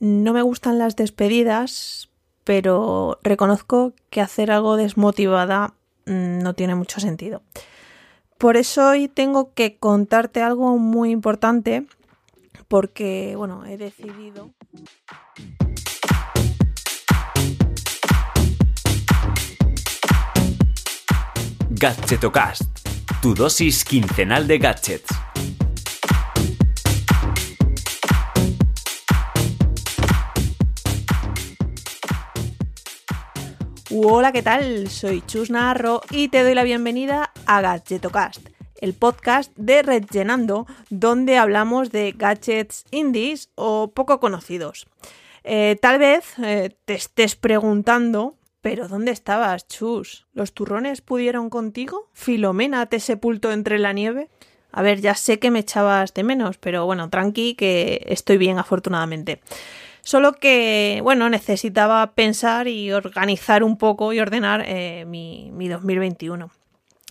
No me gustan las despedidas, pero reconozco que hacer algo desmotivada mm, no tiene mucho sentido. Por eso hoy tengo que contarte algo muy importante porque, bueno, he decidido... Gadgetocast, tu dosis quincenal de gadgets. Hola, ¿qué tal? Soy Chus Narro y te doy la bienvenida a Gadgetocast, el podcast de Rellenando, donde hablamos de gadgets indies o poco conocidos. Eh, tal vez eh, te estés preguntando, ¿pero dónde estabas, Chus? ¿Los turrones pudieron contigo? ¿Filomena te sepultó entre la nieve? A ver, ya sé que me echabas de menos, pero bueno, tranqui, que estoy bien afortunadamente. Solo que, bueno, necesitaba pensar y organizar un poco y ordenar eh, mi, 2021.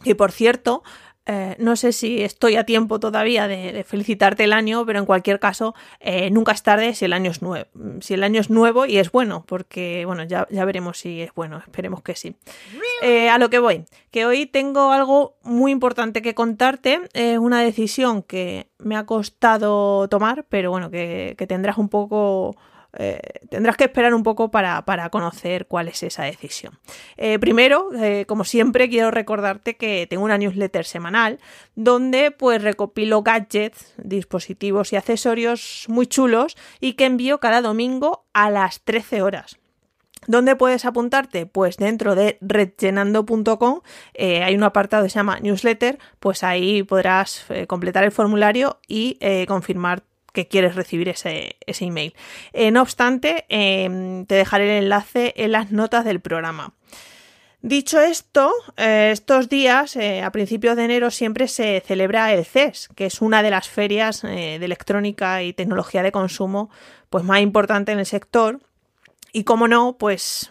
Y por cierto, eh, no sé si estoy a tiempo todavía de, felicitarte el año, pero en cualquier caso, eh, nunca es tarde si el año es nuevo. Si el año es nuevo y es bueno, porque bueno, ya, ya veremos si es bueno, esperemos que sí. a lo que voy, que hoy tengo algo muy importante que contarte, es una decisión que me ha costado tomar, pero bueno, que, que tendrás un poco eh, tendrás que esperar un poco para, conocer cuál es esa decisión. Eh, primero, eh, como siempre, quiero recordarte que tengo una newsletter semanal donde pues recopilo gadgets, dispositivos y accesorios muy chulos y que envío cada domingo a las 13 horas. ¿Dónde puedes apuntarte? Pues dentro de redllenando.com hay un apartado que se llama newsletter, pues ahí podrás completar el formulario y confirmar que quieres recibir ese, email. Eh, no obstante, em, te dejaré el enlace en las notas del programa. Dicho esto, eh, estos días, eh, a principios de enero, siempre se celebra el CES, que es una de las ferias de electrónica y tecnología de consumo pues, más importante en el sector. Y como no, pues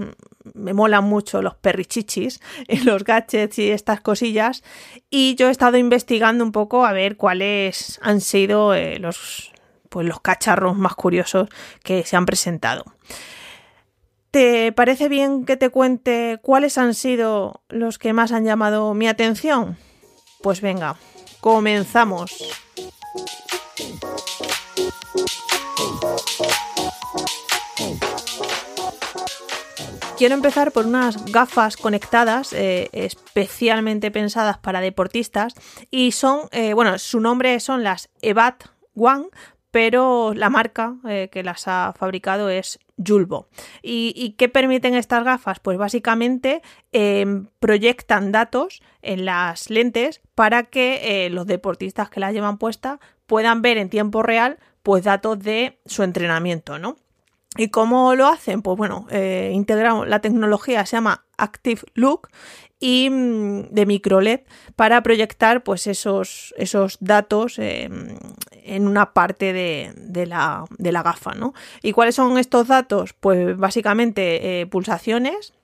me molan mucho los perrichichis, los gadgets y estas cosillas. Y yo he estado investigando un poco a ver cuáles han sido los, pues los cacharros más curiosos que se han presentado. ¿Te parece bien que te cuente cuáles han sido los que más han llamado mi atención? Pues venga, comenzamos. Quiero empezar por unas gafas conectadas eh, especialmente pensadas para deportistas y son, eh, bueno, su nombre son las EVAT One, pero la marca eh, que las ha fabricado es Julbo. ¿Y, qué permiten estas gafas? Pues básicamente em, proyectan datos en las lentes para que eh, los deportistas que las llevan puesta puedan ver en tiempo real pues datos de su entrenamiento, ¿no? ¿Y cómo lo hacen? Pues bueno, eh, integramos la tecnología, se llama Active Look y mm, de microLED para proyectar pues esos, esos datos em, en una parte de, la, gafa. ¿no? ¿Y cuáles son estos datos? Pues básicamente eh, pulsaciones,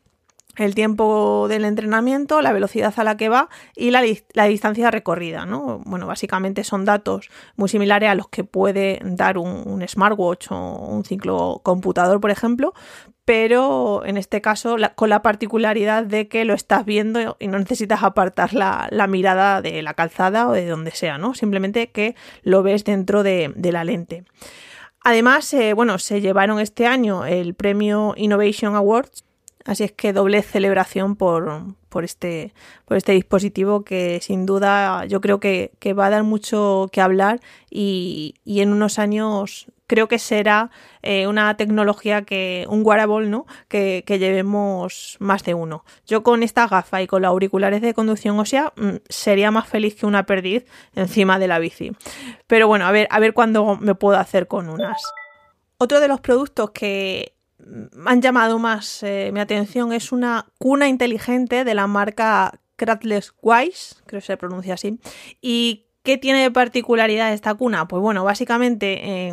el tiempo del entrenamiento, la velocidad a la que va y la, distancia recorrida. ¿no? Bueno, básicamente son datos muy similares a los que puede dar un, smartwatch o un ciclo computador, por ejemplo, pero en este caso con la particularidad de que lo estás viendo y no necesitas apartar la, mirada de la calzada o de donde sea, ¿no? Simplemente que lo ves dentro de, la lente. Además, eh, bueno, se llevaron este año el premio Innovation Awards Así es que doble celebración por, por, este, por este dispositivo que sin duda yo creo que, va a dar mucho que hablar y, en unos años creo que será eh, una tecnología que, un wearable, ¿no? Que, llevemos más de uno. Yo con esta gafa y con los auriculares de conducción ósea mm, sería más feliz que una perdiz encima de la bici. Pero bueno, a ver, a ver cuándo me puedo hacer con unas. Otro de los productos que han llamado más eh, mi atención es una cuna inteligente de la marca Cradless Wise, creo que se pronuncia así, y ¿Qué tiene de particularidad esta cuna? Pues bueno, básicamente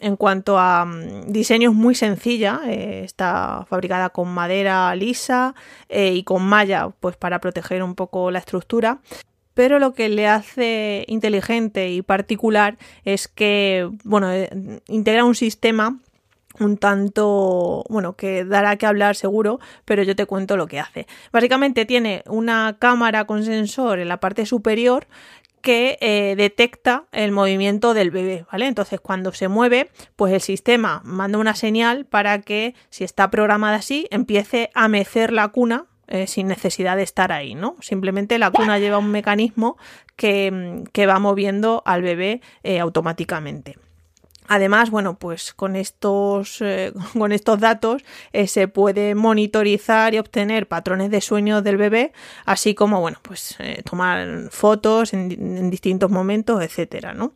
en, cuanto a mm, diseño es muy sencilla, eh, está fabricada con madera lisa eh, y con malla, pues para proteger un poco la estructura. Pero lo que le hace inteligente y particular es que, bueno, integra un sistema un tanto, bueno, que dará que hablar seguro, pero yo te cuento lo que hace. Básicamente tiene una cámara con sensor en la parte superior que eh, detecta el movimiento del bebé, ¿vale? Entonces, cuando se mueve, pues el sistema manda una señal para que, si está programada así, empiece a mecer la cuna eh, sin necesidad de estar ahí, ¿no? Simplemente la cuna lleva un mecanismo que, va moviendo al bebé eh, automáticamente. Además, bueno, pues con estos, eh, con estos datos eh, se puede monitorizar y obtener patrones de sueño del bebé, así como, bueno, pues eh, tomar fotos en, distintos momentos, etcétera, ¿no?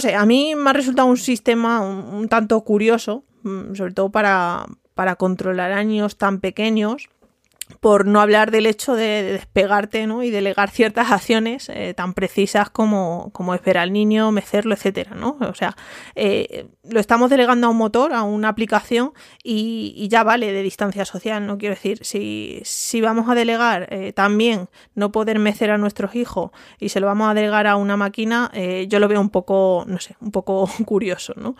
Sé, a mí me ha resultado un sistema un, tanto curioso, mm, sobre todo para, para controlar años tan pequeños por no hablar del hecho de despegarte ¿no? y delegar ciertas acciones eh, tan precisas como, como, esperar al niño, mecerlo, etcétera, ¿no? O sea, eh, lo estamos delegando a un motor, a una aplicación y, ya vale de distancia social, ¿no? Quiero decir, si, si vamos a delegar eh, también no poder mecer a nuestros hijos y se lo vamos a delegar a una máquina, yo lo veo un poco, no sé, un poco curioso, ¿no?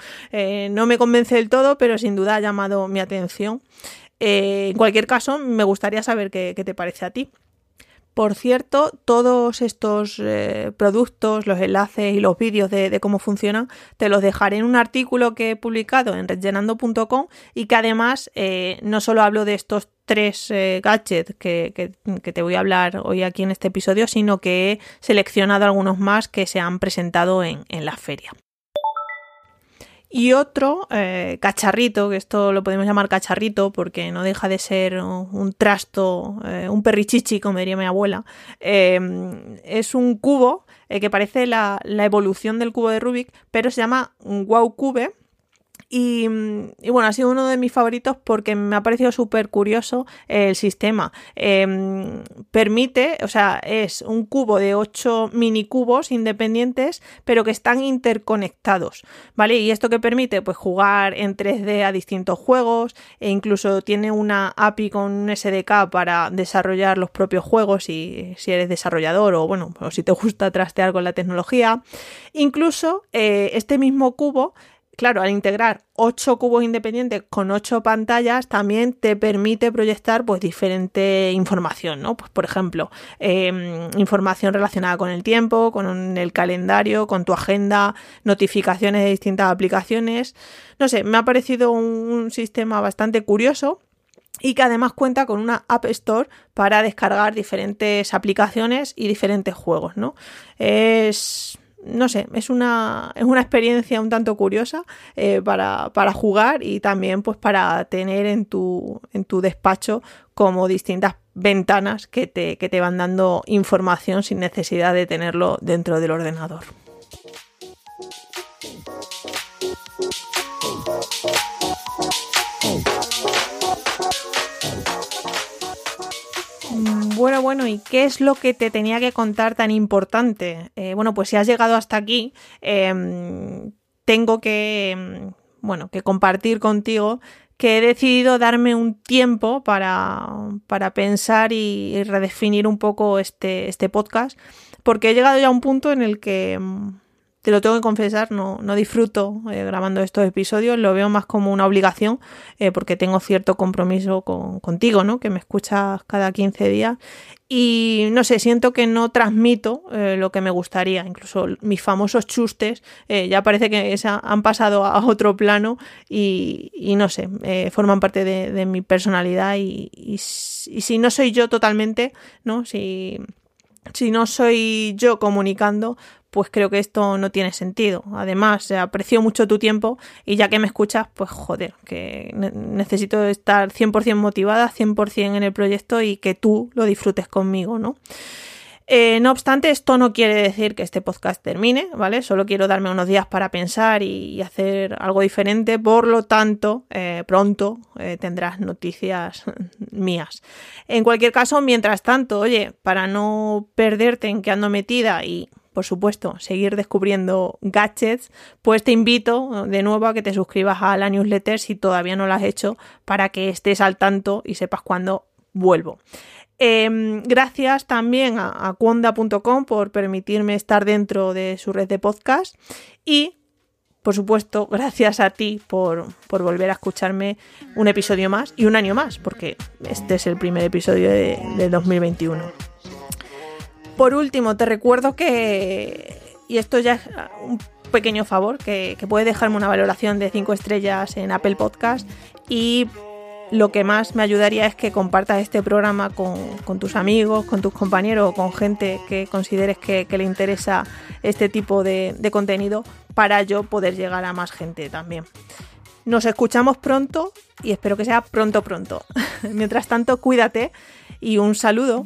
no me convence del todo, pero sin duda ha llamado mi atención. Eh, en cualquier caso, me gustaría saber qué, te parece a ti. Por cierto, todos estos eh, productos, los enlaces y los vídeos de, cómo funcionan, te los dejaré en un artículo que he publicado en redllenando.com y que además eh, no solo hablo de estos tres gadgets que, te voy a hablar hoy aquí en este episodio, sino que he seleccionado algunos más que se han presentado en la feria. Y otro eh, cacharrito, que esto lo podemos llamar cacharrito porque no deja de ser un, trasto, eh, un perrichichi, como diría mi abuela, em, es un cubo eh, que parece la, la, evolución del cubo de Rubik, pero se llama Wow Cube y, bueno, ha sido uno de mis favoritos porque me ha parecido súper curioso el sistema. Em, permite, o sea, es un cubo de 8 mini cubos independientes, pero que están interconectados, ¿vale? Y esto que permite, pues jugar en 3D a distintos juegos e incluso tiene una API con un SDK para desarrollar los propios juegos si, si eres desarrollador o bueno, o si te gusta trastear con la tecnología. Incluso eh, este mismo cubo claro, al integrar ocho cubos independientes con ocho pantallas, también te permite proyectar pues diferente información, ¿no? Pues por ejemplo, em, información relacionada con el tiempo, con el calendario, con tu agenda, notificaciones de distintas aplicaciones. No sé, me ha parecido un sistema bastante curioso y que además cuenta con una App Store para descargar diferentes aplicaciones y diferentes juegos, ¿no? Es no sé, es una, es una experiencia un tanto curiosa eh, para, jugar y también pues para tener en tu, en tu despacho como distintas ventanas que te, que te van dando información sin necesidad de tenerlo dentro del ordenador. Bueno, bueno, ¿y qué es lo que te tenía que contar tan importante? Eh, bueno, pues si has llegado hasta aquí, em, tengo que, em, bueno, que compartir contigo que he decidido darme un tiempo para, para pensar y, redefinir un poco este, este podcast, porque he llegado ya a un punto en el que em, te lo tengo que confesar, no, no disfruto eh, grabando estos episodios, lo veo más como una obligación eh, porque tengo cierto compromiso con, contigo, ¿no? Que me escuchas cada 15 días y no sé, siento que no transmito eh, lo que me gustaría, incluso mis famosos chustes ya parece que se han pasado a otro plano y, no sé, forman parte de, de mi personalidad y, y, y si no soy yo totalmente, ¿no? Si si no soy yo comunicando, pues creo que esto no tiene sentido. Además, aprecio mucho tu tiempo y ya que me escuchas, pues joder, que necesito estar 100% motivada, 100% en el proyecto y que tú lo disfrutes conmigo, ¿no? Eh, no obstante, esto no quiere decir que este podcast termine, ¿vale? Solo quiero darme unos días para pensar y, hacer algo diferente, por lo tanto, eh, pronto eh, tendrás noticias mías. En cualquier caso, mientras tanto, oye, para no perderte en que ando metida y por supuesto, seguir descubriendo gadgets, pues te invito de nuevo a que te suscribas a la newsletter si todavía no lo has hecho para que estés al tanto y sepas cuándo vuelvo. Em, gracias también a, a por permitirme estar dentro de su red de podcast y por supuesto, gracias a ti por, volver a escucharme un episodio más y un año más, porque este es el primer episodio de, 2021. Por último, te recuerdo que, y esto ya es un pequeño favor, que, que puedes dejarme una valoración de 5 estrellas en Apple Podcast y lo que más me ayudaría es que compartas este programa con, tus amigos, con tus compañeros o con gente que consideres que, le interesa este tipo de, de contenido para yo poder llegar a más gente también. Nos escuchamos pronto y espero que sea pronto pronto. Mientras tanto, cuídate y un saludo.